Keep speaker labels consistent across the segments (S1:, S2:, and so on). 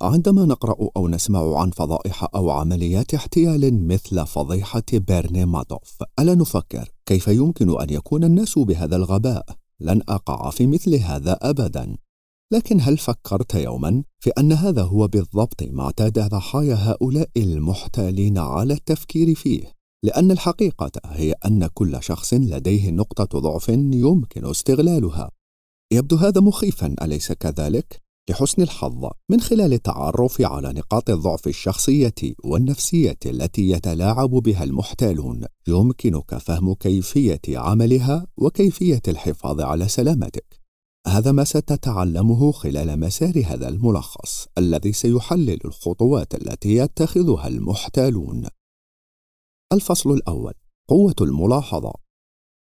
S1: عندما نقرأ أو نسمع عن فضائح أو عمليات احتيال مثل فضيحة بيرني مادوف ألا نفكر كيف يمكن أن يكون الناس بهذا الغباء؟ لن أقع في مثل هذا ابدا. لكن هل فكرت يوما في أن هذا هو بالضبط ما اعتاد ضحايا هؤلاء المحتالين على التفكير فيه؟ لأن الحقيقة هي أن كل شخص لديه نقطة ضعف يمكن استغلالها. يبدو هذا مخيفا أليس كذلك؟ لحسن الحظ من خلال التعرف على نقاط الضعف الشخصية والنفسية التي يتلاعب بها المحتالون يمكنك فهم كيفية عملها وكيفية الحفاظ على سلامتك. هذا ما ستتعلمه خلال مسار هذا الملخص الذي سيحلل الخطوات التي يتخذها المحتالون. الفصل الأول قوة الملاحظة.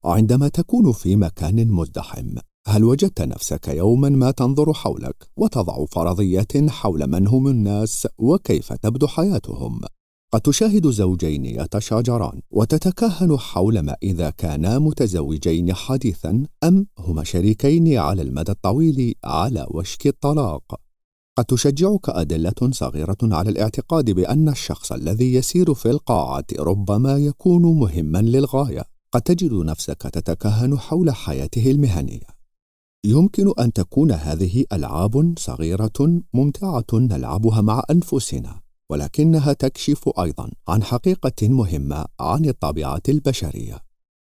S1: عندما تكون في مكان مزدحم هل وجدت نفسك يوما ما تنظر حولك وتضع فرضيات حول من هم الناس وكيف تبدو حياتهم؟ قد تشاهد زوجين يتشاجران وتتكهن حول ما إذا كانا متزوجين حديثا أم هما شريكين على المدى الطويل على وشك الطلاق. قد تشجعك أدلة صغيرة على الاعتقاد بأن الشخص الذي يسير في القاعه ربما يكون مهما للغاية. قد تجد نفسك تتكهن حول حياته المهنية. يمكن أن تكون هذه ألعاب صغيرة ممتعة نلعبها مع أنفسنا ولكنها تكشف أيضا عن حقيقة مهمة عن الطبيعة البشرية.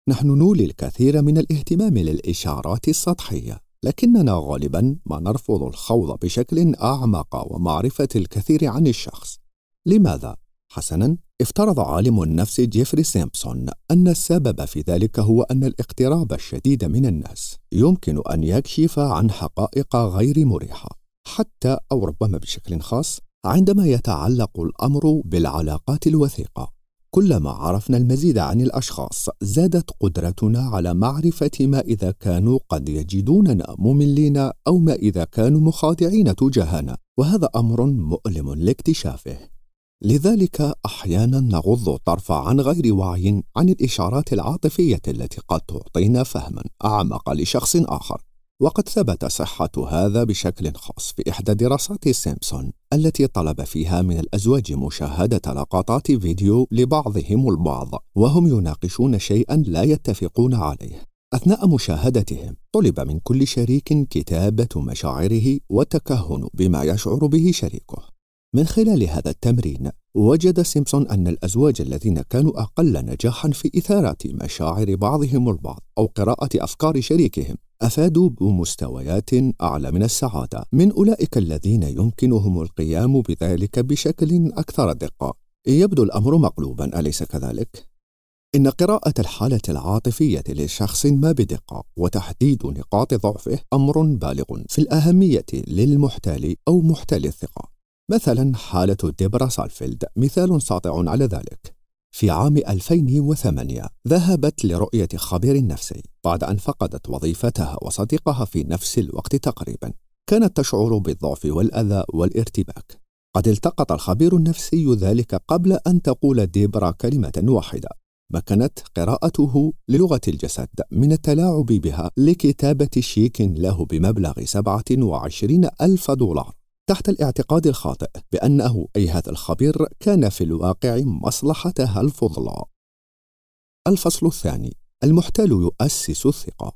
S1: نحن نولي الكثير من الاهتمام للإشارات السطحية لكننا غالبا ما نرفض الخوض بشكل أعمق ومعرفة الكثير عن الشخص. لماذا؟ حسنا افترض عالم النفس جيفري سيمبسون أن السبب في ذلك هو أن الاقتراب الشديد من الناس يمكن أن يكشف عن حقائق غير مريحة حتى أو ربما بشكل خاص عندما يتعلق الأمر بالعلاقات الوثيقة. كلما عرفنا المزيد عن الأشخاص زادت قدرتنا على معرفة ما إذا كانوا قد يجدوننا مملين أو ما إذا كانوا مخادعين تجاهنا وهذا أمر مؤلم لاكتشافه. لذلك أحيانا نغض الطرف عن غير وعي عن الإشارات العاطفية التي قد تعطينا فهما أعمق لشخص آخر. وقد ثبت صحة هذا بشكل خاص في إحدى دراسات سيمبسون التي طلب فيها من الأزواج مشاهدة لقطات فيديو لبعضهم البعض وهم يناقشون شيئا لا يتفقون عليه. أثناء مشاهدتهم طلب من كل شريك كتابة مشاعره والتكهن بما يشعر به شريكه. من خلال هذا التمرين وجد سيمسون أن الأزواج الذين كانوا أقل نجاحا في إثارة مشاعر بعضهم البعض أو قراءة أفكار شريكهم أفادوا بمستويات أعلى من السعادة من أولئك الذين يمكنهم القيام بذلك بشكل أكثر دقة. يبدو الأمر مقلوبا أليس كذلك؟ إن قراءة الحالة العاطفية لشخص ما بدقة وتحديد نقاط ضعفه أمر بالغ في الأهمية للمحتال أو محتال الثقة. مثلا حالة ديبرا سالفيلد مثال ساطع على ذلك. في عام 2008 ذهبت لرؤية خبير نفسي بعد أن فقدت وظيفتها وصديقها في نفس الوقت تقريبا. كانت تشعر بالضعف والأذى والارتباك. قد التقط الخبير النفسي ذلك قبل أن تقول ديبرا كلمة واحدة. مكنت قراءته للغة الجسد من التلاعب بها لكتابة شيك له بمبلغ 27 ألف دولار. تحت الاعتقاد الخاطئ بأنه أي هذا الخبير كان في الواقع مصلحتها الفضلى. الفصل الثاني المحتال يؤسس الثقة.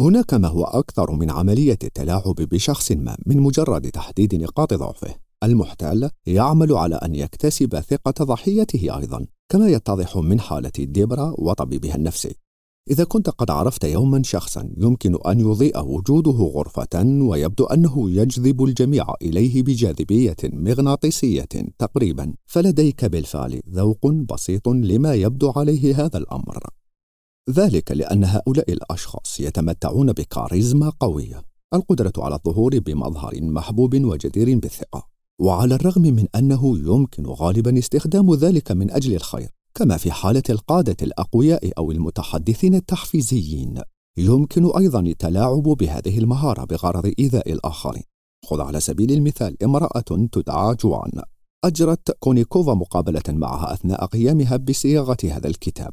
S1: هناك ما هو أكثر من عملية التلاعب بشخص ما من مجرد تحديد نقاط ضعفه. المحتال يعمل على أن يكتسب ثقة ضحيته أيضا، كما يتضح من حالة ديبرا وطبيبها النفسي. إذا كنت قد عرفت يوما شخصا يمكن أن يضيء وجوده غرفة ويبدو أنه يجذب الجميع إليه بجاذبية مغناطيسية تقريبا فلديك بالفعل ذوق بسيط لما يبدو عليه هذا الأمر. ذلك لأن هؤلاء الأشخاص يتمتعون بكاريزما قوية القدرة على الظهور بمظهر محبوب وجدير بالثقة وعلى الرغم من أنه يمكن غالبا استخدام ذلك من أجل الخير. كما في حالة القادة الأقوياء أو المتحدثين التحفيزيين. يمكن أيضا التلاعب بهذه المهارة بغرض إيذاء الآخرين خذ على سبيل المثال امرأة تدعى جوان أجرت كونيكوفا مقابلة معها أثناء قيامها بصياغة هذا الكتاب.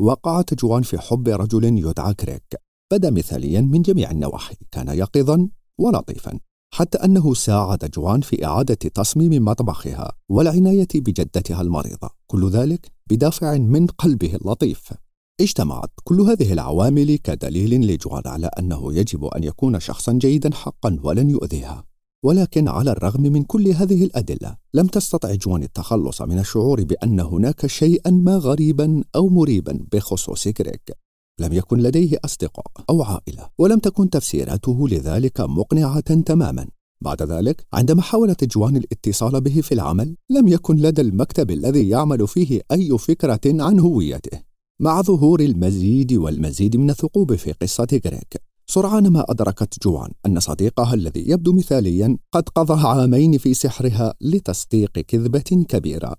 S1: وقعت جوان في حب رجل يدعى كريك بدا مثاليا من جميع النواحي. كان يقظا ولطيفا. حتى أنه ساعد جوان في إعادة تصميم مطبخها والعناية بجدتها المريضة كل ذلك بدافع من قلبه اللطيف. اجتمعت كل هذه العوامل كدليل لجوان على أنه يجب أن يكون شخصا جيدا حقا ولن يؤذيها. ولكن على الرغم من كل هذه الأدلة لم تستطع جوان التخلص من الشعور بأن هناك شيئا ما غريبا أو مريبا بخصوص كريك. لم يكن لديه أصدقاء أو عائلة ولم تكن تفسيراته لذلك مقنعة تماما. بعد ذلك عندما حاولت جوان الاتصال به في العمل لم يكن لدى المكتب الذي يعمل فيه أي فكرة عن هويته. مع ظهور المزيد والمزيد من الثقوب في قصة غريك سرعان ما أدركت جوان أن صديقها الذي يبدو مثاليا قد قضى عامين في سحرها لتصديق كذبة كبيرة.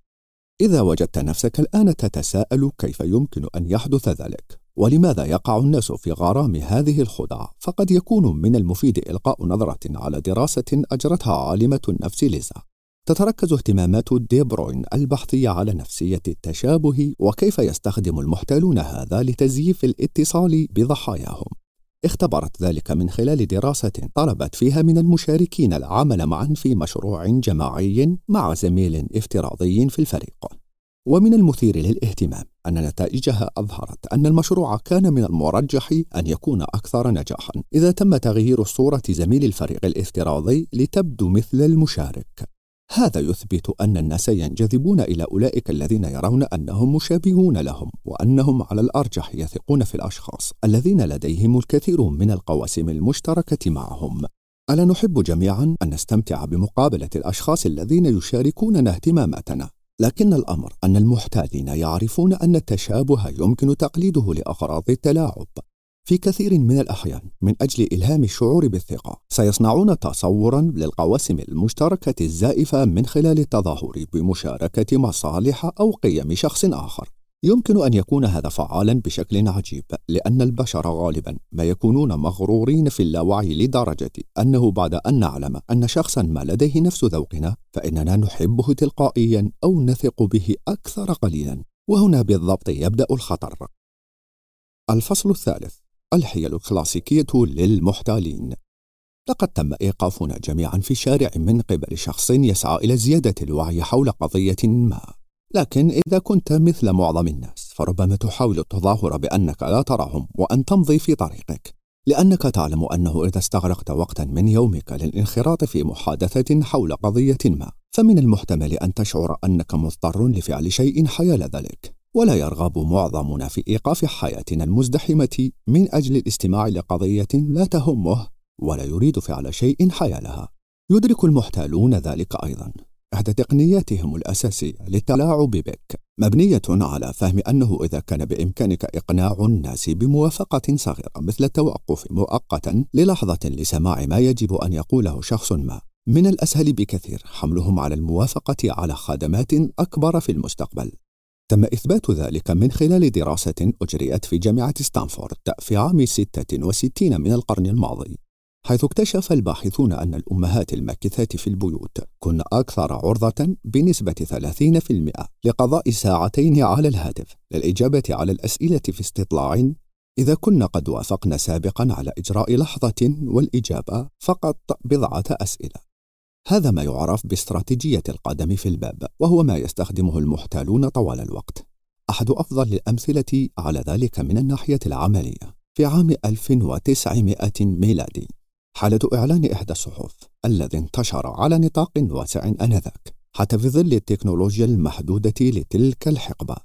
S1: إذا وجدت نفسك الآن تتساءل كيف يمكن أن يحدث ذلك؟ ولماذا يقع الناس في غرام هذه الخدع؟ فقد يكون من المفيد إلقاء نظرة على دراسة أجرتها عالمة النفس ليزا. تتركز اهتمامات دي بروين البحثية على نفسية التشابه وكيف يستخدم المحتالون هذا لتزييف الاتصال بضحاياهم. اختبرت ذلك من خلال دراسة طلبت فيها من المشاركين العمل معا في مشروع جماعي مع زميل افتراضي في الفريق. ومن المثير للاهتمام أن نتائجها أظهرت أن المشروع كان من المرجح أن يكون أكثر نجاحا إذا تم تغيير صورة زميل الفريق الافتراضي لتبدو مثل المشارك. هذا يثبت أن الناس ينجذبون إلى أولئك الذين يرون أنهم مشابهون لهم وأنهم على الأرجح يثقون في الأشخاص الذين لديهم الكثير من القواسم المشتركة معهم. ألا نحب جميعا أن نستمتع بمقابلة الأشخاص الذين يشاركون اهتماماتنا؟ لكن الأمر أن المحتالين يعرفون أن التشابه يمكن تقليده لأغراض التلاعب. في كثير من الأحيان من أجل إلهام الشعور بالثقة سيصنعون تصورا للقواسم المشتركة الزائفة من خلال التظاهر بمشاركة مصالح أو قيم شخص آخر. يمكن أن يكون هذا فعالا بشكل عجيب لأن البشر غالبا ما يكونون مغرورين في اللاوعي لدرجة أنه بعد أن نعلم أن شخصا ما لديه نفس ذوقنا فإننا نحبه تلقائيا أو نثق به أكثر قليلا وهنا بالضبط يبدأ الخطر. الفصل الثالث الحيل الكلاسيكية للمحتالين. لقد تم إيقافنا جميعا في الشارع من قبل شخص يسعى إلى زيادة الوعي حول قضية ما. لكن إذا كنت مثل معظم الناس فربما تحاول التظاهر بأنك لا تراهم وأن تمضي في طريقك لأنك تعلم أنه إذا استغرقت وقتا من يومك للانخراط في محادثة حول قضية ما فمن المحتمل أن تشعر أنك مضطر لفعل شيء حيال ذلك. ولا يرغب معظمنا في إيقاف حياتنا المزدحمة من أجل الاستماع لقضية لا تهمه ولا يريد فعل شيء حيالها. يدرك المحتالون ذلك أيضا. إحدى تقنياتهم الأساسية للتلاعب بك. مبنية على فهم أنه إذا كان بإمكانك إقناع الناس بموافقة صغيرة مثل التوقف مؤقتا للحظة لسماع ما يجب أن يقوله شخص ما. من الأسهل بكثير حملهم على الموافقة على خدمات أكبر في المستقبل. تم إثبات ذلك من خلال دراسة أجريت في جامعة ستانفورد في عام 66 من القرن الماضي. حيث اكتشف الباحثون أن الأمهات الماكثات في البيوت كن أكثر عرضة بنسبة 30% لقضاء ساعتين على الهاتف للإجابة على الأسئلة في استطلاع. إذا كنا قد وافقنا سابقا على إجراء لحظة والإجابة فقط بضعة أسئلة. هذا ما يعرف باستراتيجية القدم في الباب وهو ما يستخدمه المحتالون طوال الوقت. أحد أفضل الأمثلة على ذلك من الناحية العملية. في عام 1900 ميلادي حالة إعلان إحدى الصحف الذي انتشر على نطاق واسع آنذاك حتى في ظل التكنولوجيا المحدودة لتلك الحقبة.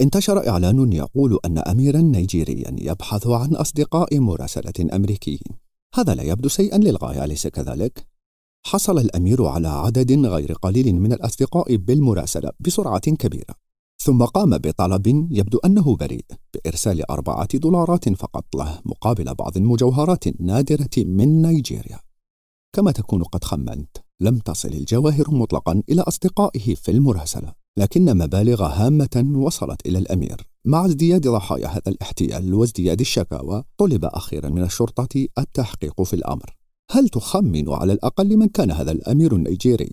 S1: انتشر إعلان يقول أن أميرا نيجيريا يبحث عن أصدقاء مراسلة أمريكيين. هذا لا يبدو شيئا للغاية أليس كذلك؟ حصل الأمير على عدد غير قليل من الأصدقاء بالمراسلة بسرعة كبيرة. ثم قام بطلب يبدو أنه بريء بإرسال أربعة دولارات فقط له مقابل بعض المجوهرات النادرة من نيجيريا. كما تكون قد خمنت لم تصل الجواهر مطلقا إلى أصدقائه في المراسلة. لكن مبالغ هامة وصلت إلى الأمير. مع ازدياد ضحايا هذا الاحتيال وازدياد الشكاوى طلب أخيرا من الشرطة التحقيق في الأمر. هل تخمن على الأقل من كان هذا الأمير النيجيري؟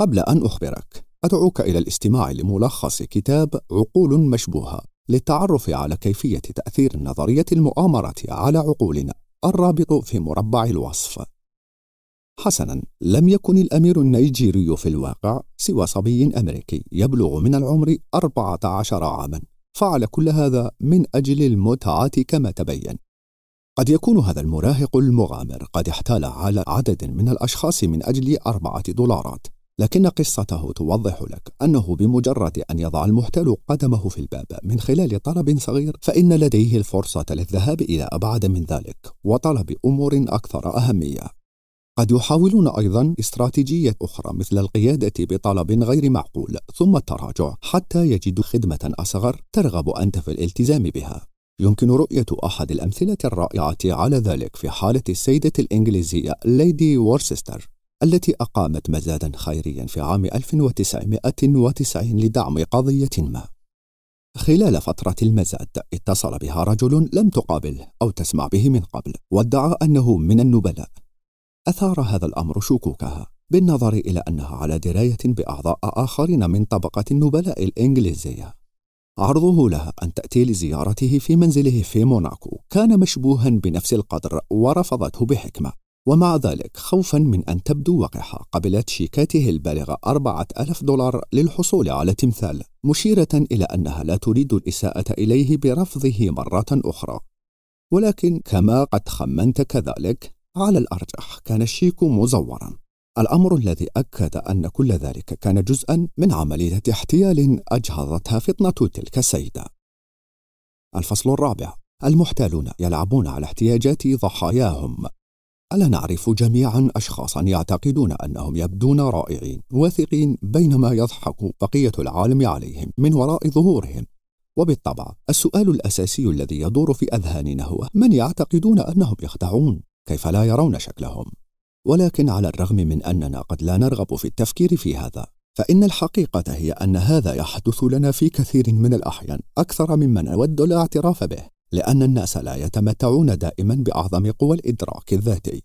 S1: قبل أن أخبرك أدعوك إلى الاستماع لملخص كتاب عقول مشبوهة للتعرف على كيفية تأثير نظرية المؤامرة على عقولنا الرابط في مربع الوصف. حسنا لم يكن الأمير النيجيري في الواقع سوى صبي أمريكي يبلغ من العمر 14 عاما فعل كل هذا من أجل المتعة كما تبين. قد يكون هذا المراهق المغامر قد احتال على عدد من الأشخاص من أجل أربعة دولارات. لكن قصته توضح لك أنه بمجرد أن يضع المحتال قدمه في الباب من خلال طلب صغير فإن لديه الفرصة للذهاب إلى أبعد من ذلك وطلب أمور أكثر أهمية. قد يحاولون أيضا استراتيجية أخرى مثل القيادة بطلب غير معقول ثم التراجع حتى يجدوا خدمة أصغر ترغب أنت في الالتزام بها. يمكن رؤية أحد الأمثلة الرائعة على ذلك في حالة السيدة الإنجليزية ليدي وورسستر التي أقامت مزادا خيريا في عام 1990 لدعم قضية ما. خلال فترة المزاد اتصل بها رجل لم تقابله أو تسمع به من قبل وادعى أنه من النبلاء. أثار هذا الأمر شكوكها بالنظر إلى أنها على دراية بأعضاء آخرين من طبقة النبلاء الإنجليزية. عرضه لها أن تأتي لزيارته في منزله في موناكو كان مشبوها بنفس القدر ورفضته بحكمة ومع ذلك خوفا من أن تبدو وقحة قبلت شيكاته البالغة أربعة ألف دولار للحصول على تمثال مشيرة إلى أنها لا تريد الإساءة إليه برفضه مرة أخرى. ولكن كما قد خمنت كذلك على الأرجح كان الشيك مزورا. الأمر الذي أكد أن كل ذلك كان جزءا من عملية احتيال أجهضتها فطنة تلك السيدة. الفصل الرابع. المحتالون يلعبون على احتياجات ضحاياهم. ألا نعرف جميعا أشخاصا يعتقدون أنهم يبدون رائعين واثقين بينما يضحك بقية العالم عليهم من وراء ظهورهم. وبالطبع السؤال الأساسي الذي يدور في أذهاننا هو من يعتقدون أنهم يخدعون؟ كيف لا يرون شكلهم؟ ولكن على الرغم من أننا قد لا نرغب في التفكير في هذا فإن الحقيقة هي أن هذا يحدث لنا في كثير من الأحيان أكثر مما نود الاعتراف به. لأن الناس لا يتمتعون دائما بأعظم قوى الإدراك الذاتي.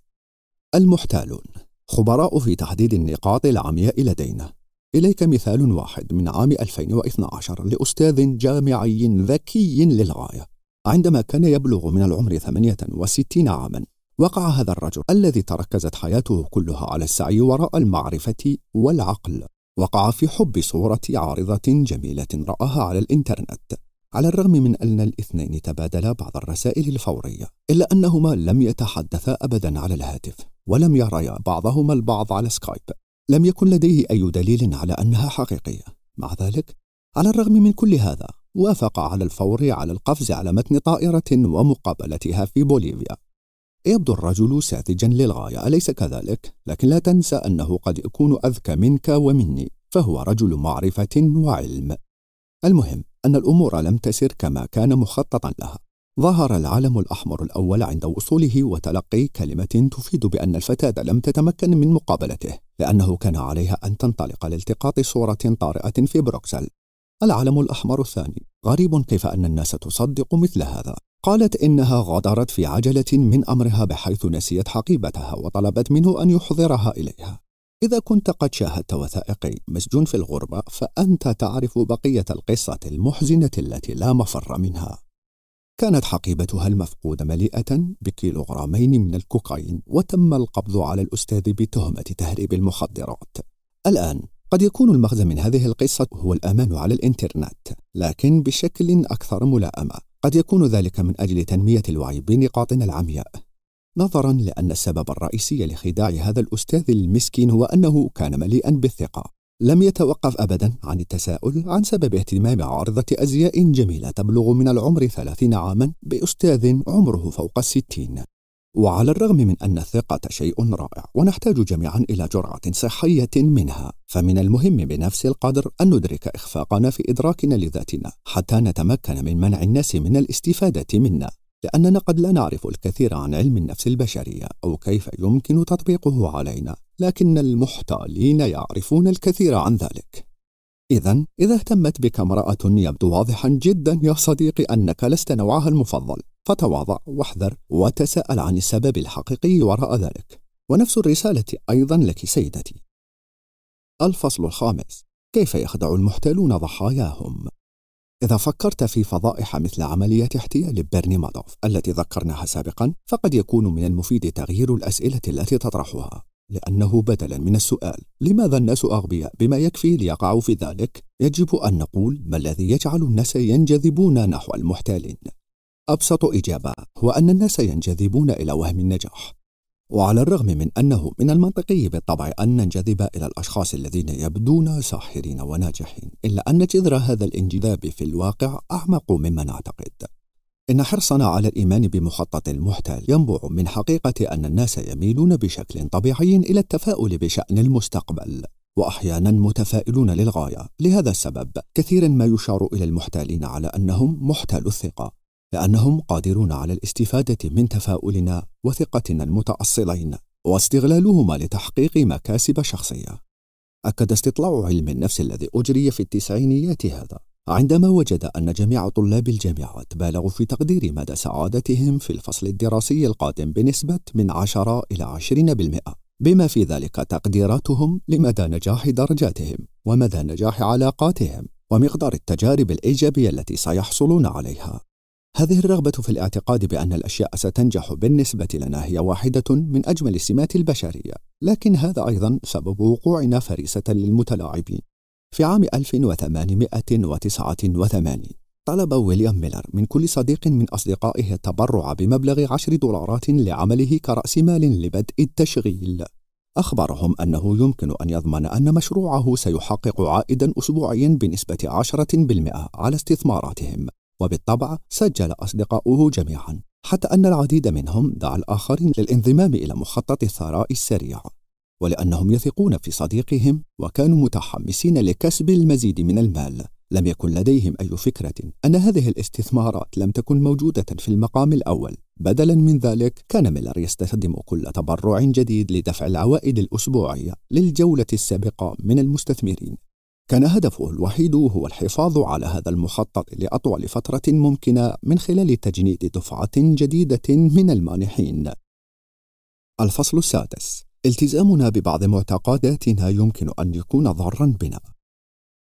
S1: المحتالون خبراء في تحديد النقاط العمياء لدينا. إليك مثال واحد من عام 2012 لأستاذ جامعي ذكي للغاية. عندما كان يبلغ من العمر 68 عاما وقع هذا الرجل الذي تركزت حياته كلها على السعي وراء المعرفة والعقل وقع في حب صورة عارضة جميلة رآها على الإنترنت على الرغم من أن الاثنين تبادلا بعض الرسائل الفورية إلا أنهما لم يتحدثا أبدا على الهاتف ولم يريا بعضهما البعض على سكايب. لم يكن لديه أي دليل على أنها حقيقية. مع ذلك على الرغم من كل هذا وافق على الفور على القفز على متن طائرة ومقابلتها في بوليفيا. يبدو الرجل ساذجا للغاية أليس كذلك؟ لكن لا تنسى أنه قد يكون أذكى منك ومني فهو رجل معرفة وعلم. المهم أن الأمور لم تسر كما كان مخططا لها. ظهر العلم الأحمر الأول عند وصوله وتلقي كلمة تفيد بأن الفتاة لم تتمكن من مقابلته لأنه كان عليها أن تنطلق لالتقاط صورة طارئة في بروكسل. العلم الأحمر الثاني غريب كيف أن الناس تصدق مثل هذا. قالت إنها غادرت في عجلة من أمرها بحيث نسيت حقيبتها وطلبت منه أن يحضرها إليها. إذا كنت قد شاهدت وثائقي مسجون في الغربة فأنت تعرف بقية القصة المحزنة التي لا مفر منها. كانت حقيبتها المفقودة مليئة بكيلوغرامين من الكوكايين وتم القبض على الأستاذ بتهمة تهريب المخدرات. الآن قد يكون المغزى من هذه القصة هو الأمان على الإنترنت، لكن بشكل أكثر ملائمة. قد يكون ذلك من أجل تنمية الوعي بنقاطنا العمياء نظرا لأن السبب الرئيسي لخداع هذا الأستاذ المسكين هو أنه كان مليئا بالثقة. لم يتوقف أبدا عن التساؤل عن سبب اهتمام عارضة أزياء جميلة تبلغ من العمر ثلاثين عاما بأستاذ عمره فوق الستين. وعلى الرغم من أن الثقة شيء رائع ونحتاج جميعا إلى جرعة صحية منها فمن المهم بنفس القدر أن ندرك إخفاقنا في إدراكنا لذاتنا حتى نتمكن من منع الناس من الاستفادة منا. لأننا قد لا نعرف الكثير عن علم النفس البشرية أو كيف يمكن تطبيقه علينا، لكن المحتالين يعرفون الكثير عن ذلك. إذا إذا اهتمت بك امرأة يبدو واضحا جدا يا صديقي أنك لست نوعها المفضل، فتواضع واحذر وتساءل عن السبب الحقيقي وراء ذلك. ونفس الرسالة أيضا لك سيدتي. الفصل الخامس: كيف يخدع المحتالون ضحاياهم؟ إذا فكرت في فضائح مثل عملية احتيال بيرني مادوف التي ذكرناها سابقا فقد يكون من المفيد تغيير الأسئلة التي تطرحها. لأنه بدلا من السؤال. لماذا الناس أغبياء بما يكفي ليقعوا في ذلك؟ يجب أن نقول ما الذي يجعل الناس ينجذبون نحو المحتالين. أبسط إجابة هو أن الناس ينجذبون إلى وهم النجاح. وعلى الرغم من أنه من المنطقي بالطبع أن ننجذب إلى الأشخاص الذين يبدون ساحرين وناجحين إلا أن جذر هذا الانجذاب في الواقع أعمق مما نعتقد إن حرصنا على الإيمان بمخطط المحتال ينبع من حقيقة أن الناس يميلون بشكل طبيعي إلى التفاؤل بشأن المستقبل وأحيانا متفائلون للغاية. لهذا السبب كثيرا ما يشار إلى المحتالين على أنهم محتال الثقة. لأنهم قادرون على الاستفادة من تفاؤلنا وثقتنا المتأصلين واستغلالهما لتحقيق مكاسب شخصية. أكد استطلاع علم النفس الذي أجري في التسعينيات هذا عندما وجد أن جميع طلاب الجامعات بالغوا في تقدير مدى سعادتهم في الفصل الدراسي القادم بنسبة من 10 إلى 20% بما في ذلك تقديراتهم لمدى نجاح درجاتهم ومدى نجاح علاقاتهم ومقدار التجارب الإيجابية التي سيحصلون عليها. هذه الرغبة في الاعتقاد بأن الأشياء ستنجح بالنسبة لنا هي واحدة من أجمل السمات البشرية، لكن هذا أيضا سبب وقوعنا فريسة للمتلاعبين. في عام 1889 طلب ويليام ميلر من كل صديق من أصدقائه التبرع بمبلغ عشر دولارات لعمله كرأس مال لبدء التشغيل. أخبرهم أنه يمكن أن يضمن أن مشروعه سيحقق عائدا أسبوعيا بنسبة 10% على استثماراتهم وبالطبع سجل أصدقاؤه جميعا حتى أن العديد منهم دعا الآخرين للانضمام إلى مخطط الثراء السريع ولأنهم يثقون في صديقهم وكانوا متحمسين لكسب المزيد من المال. لم يكن لديهم أي فكرة أن هذه الاستثمارات لم تكن موجودة في المقام الأول. بدلا من ذلك كان ميلر يستخدم كل تبرع جديد لدفع العوائد الأسبوعية للجولة السابقة من المستثمرين. كان هدفه الوحيد هو الحفاظ على هذا المخطط لأطول فترة ممكنة من خلال تجنيد دفعة جديدة من المانحين. الفصل السادس: التزامنا ببعض معتقداتنا يمكن أن يكون ضارا بنا.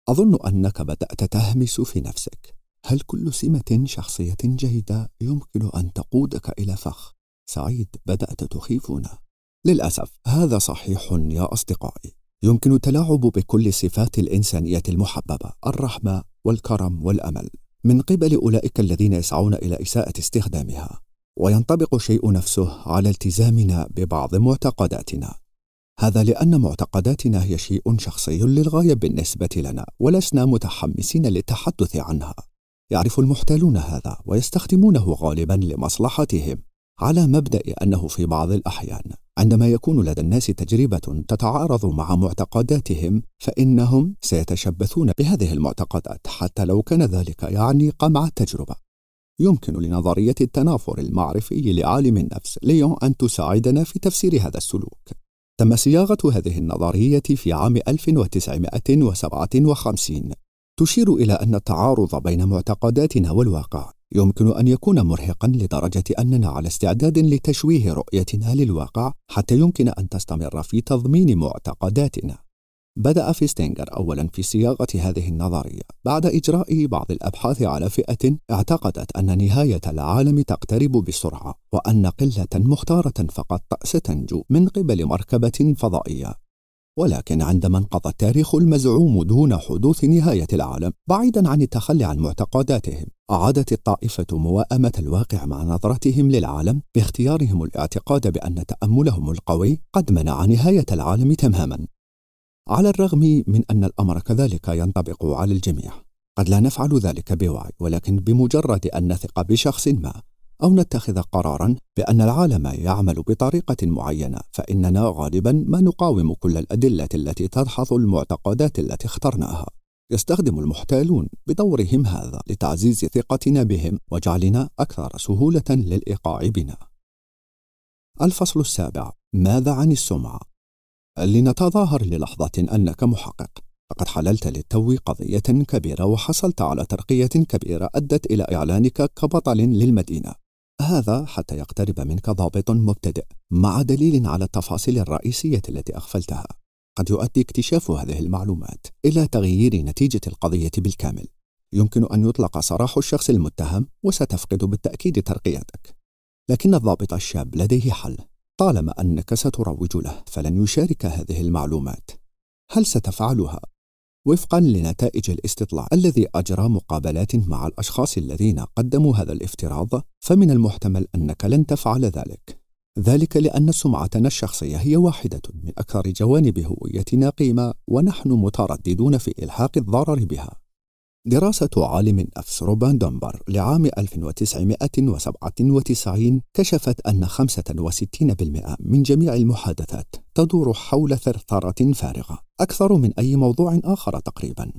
S1: أظن أنك بدأت تهمس في نفسك. هل كل سمة شخصية جيدة يمكن أن تقودك إلى فخ؟ سعيد بدأت تخيفنا. للأسف هذا صحيح يا أصدقائي. يمكن التلاعب بكل الصفات الإنسانية المحببة الرحمة والكرم والأمل. من قبل أولئك الذين يسعون إلى إساءة استخدامها وينطبق الشيء نفسه على التزامنا ببعض معتقداتنا. هذا لأن معتقداتنا هي شيء شخصي للغاية بالنسبة لنا ولسنا متحمسين للتحدث عنها. يعرف المحتالون هذا ويستخدمونه غالبا لمصلحتهم. على مبدأ أنه في بعض الأحيان عندما يكون لدى الناس تجربة تتعارض مع معتقداتهم فإنهم سيتشبثون بهذه المعتقدات حتى لو كان ذلك يعني قمع التجربة. يمكن لنظرية التنافر المعرفي لعالم النفس ليون أن تساعدنا في تفسير هذا السلوك. تم صياغة هذه النظرية في عام 1957 تشير إلى أن التعارض بين معتقداتنا والواقع يمكن أن يكون مرهقا لدرجة أننا على استعداد لتشويه رؤيتنا للواقع حتى يمكن أن تستمر في تضمين معتقداتنا. بدأ فيستينجر أولا في صياغة هذه النظرية بعد إجراء بعض الأبحاث على فئة اعتقدت أن نهاية العالم تقترب بسرعة وأن قلة مختارة فقط ستنجو من قبل مركبة فضائية. ولكن عندما انقضى التاريخ المزعوم دون حدوث نهاية العالم بعيدا عن التخلي عن معتقداتهم أعادت الطائفة موائمة الواقع مع نظرتهم للعالم باختيارهم الاعتقاد بأن تأملهم القوي قد منع نهاية العالم تماما. على الرغم من أن الأمر كذلك ينطبق على الجميع قد لا نفعل ذلك بوعي ولكن بمجرد أن نثق بشخص ما أو نتخذ قرارا بأن العالم يعمل بطريقة معينة فإننا غالبا ما نقاوم كل الأدلة التي تدحض المعتقدات التي اخترناها يستخدم المحتالون بدورهم هذا لتعزيز ثقتنا بهم وجعلنا أكثر سهولة للإيقاع بنا. الفصل السابع: ماذا عن السمعة؟ لنتظاهر للحظة أنك محقق، لقد حللت للتو قضية كبيرة وحصلت على ترقية كبيرة أدت إلى إعلانك كبطل للمدينة. هذا حتى يقترب منك ضابط مبتدئ مع دليل على التفاصيل الرئيسية التي أغفلتها. قد يؤدي اكتشاف هذه المعلومات إلى تغيير نتيجة القضية بالكامل. يمكن أن يطلق سراح الشخص المتهم وستفقد بالتأكيد ترقيتك. لكن الضابط الشاب لديه حل. طالما أنك ستروج له فلن يشارك هذه المعلومات هل ستفعلها وفقا لنتائج الاستطلاع الذي أجرى مقابلات مع الأشخاص الذين قدموا هذا الافتراض فمن المحتمل أنك لن تفعل ذلك. ذلك لأن سمعتنا الشخصية هي واحدة من أكثر جوانب هويتنا قيمة ونحن مترددون في إلحاق الضرر بها. دراسة عالم نفس روبان دمبر لعام 1997 كشفت أن 65% من جميع المحادثات تدور حول ثرثرة فارغة أكثر من أي موضوع آخر تقريبا.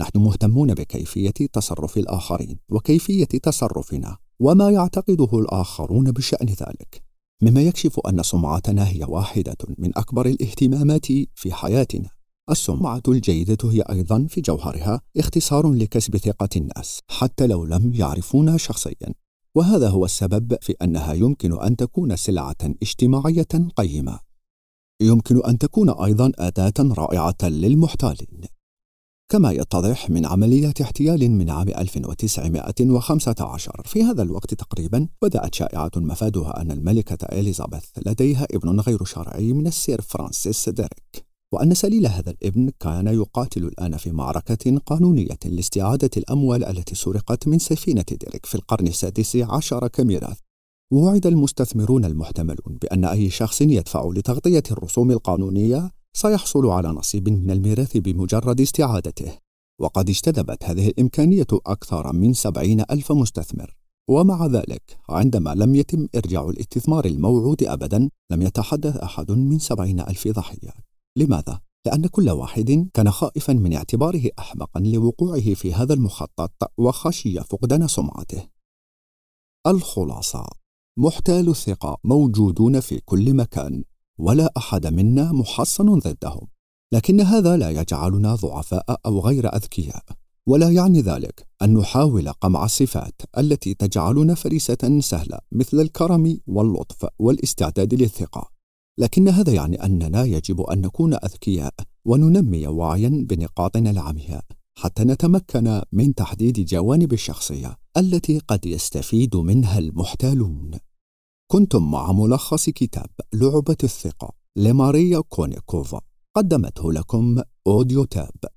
S1: نحن مهتمون بكيفية تصرف الآخرين وكيفية تصرفنا وما يعتقده الآخرون بشأن ذلك. مما يكشف أن سمعتنا هي واحدة من أكبر الاهتمامات في حياتنا. السمعة الجيدة هي أيضا في جوهرها اختصار لكسب ثقة الناس حتى لو لم يعرفونا شخصيا. وهذا هو السبب في أنها يمكن أن تكون سلعة اجتماعية قيمة. يمكن أن تكون أيضا أداة رائعة للمحتالين. كما يتضح من عمليات احتيال من عام 1915 في هذا الوقت تقريبا بدأت شائعات مفادها أن الملكة إليزابيث لديها ابن غير شرعي من السير فرانسيس ديريك وأن سليل هذا الابن كان يقاتل الآن في معركة قانونية لاستعادة الأموال التي سرقت من سفينة ديريك في القرن السادس عشر كميراث. ووعد المستثمرون المحتملون بأن أي شخص يدفع لتغطية الرسوم القانونية سيحصل على نصيب من الميراث بمجرد استعادته. وقد اجتذبت هذه الإمكانية أكثر من سبعين ألف مستثمر. ومع ذلك عندما لم يتم إرجاع الاستثمار الموعود أبدا لم يتحدث أحد من سبعين ألف ضحية. لماذا؟ لأن كل واحد كان خائفا من اعتباره أحمقا لوقوعه في هذا المخطط وخشي فقدان سمعته. الخلاصة محتال الثقة موجودون في كل مكان ولا أحد منا محصن ضدهم. لكن هذا لا يجعلنا ضعفاء أو غير أذكياء. ولا يعني ذلك أن نحاول قمع الصفات التي تجعلنا فريسة سهلة مثل الكرم واللطف والاستعداد للثقة. لكن هذا يعني أننا يجب أن نكون أذكياء وننمي وعيا بنقاطنا العمياء حتى نتمكن من تحديد جوانب الشخصية التي قد يستفيد منها المحتالون. كنتم مع ملخص كتاب لعبة الثقة لماريا كونيكوفا قدمته لكم أوديو تاب.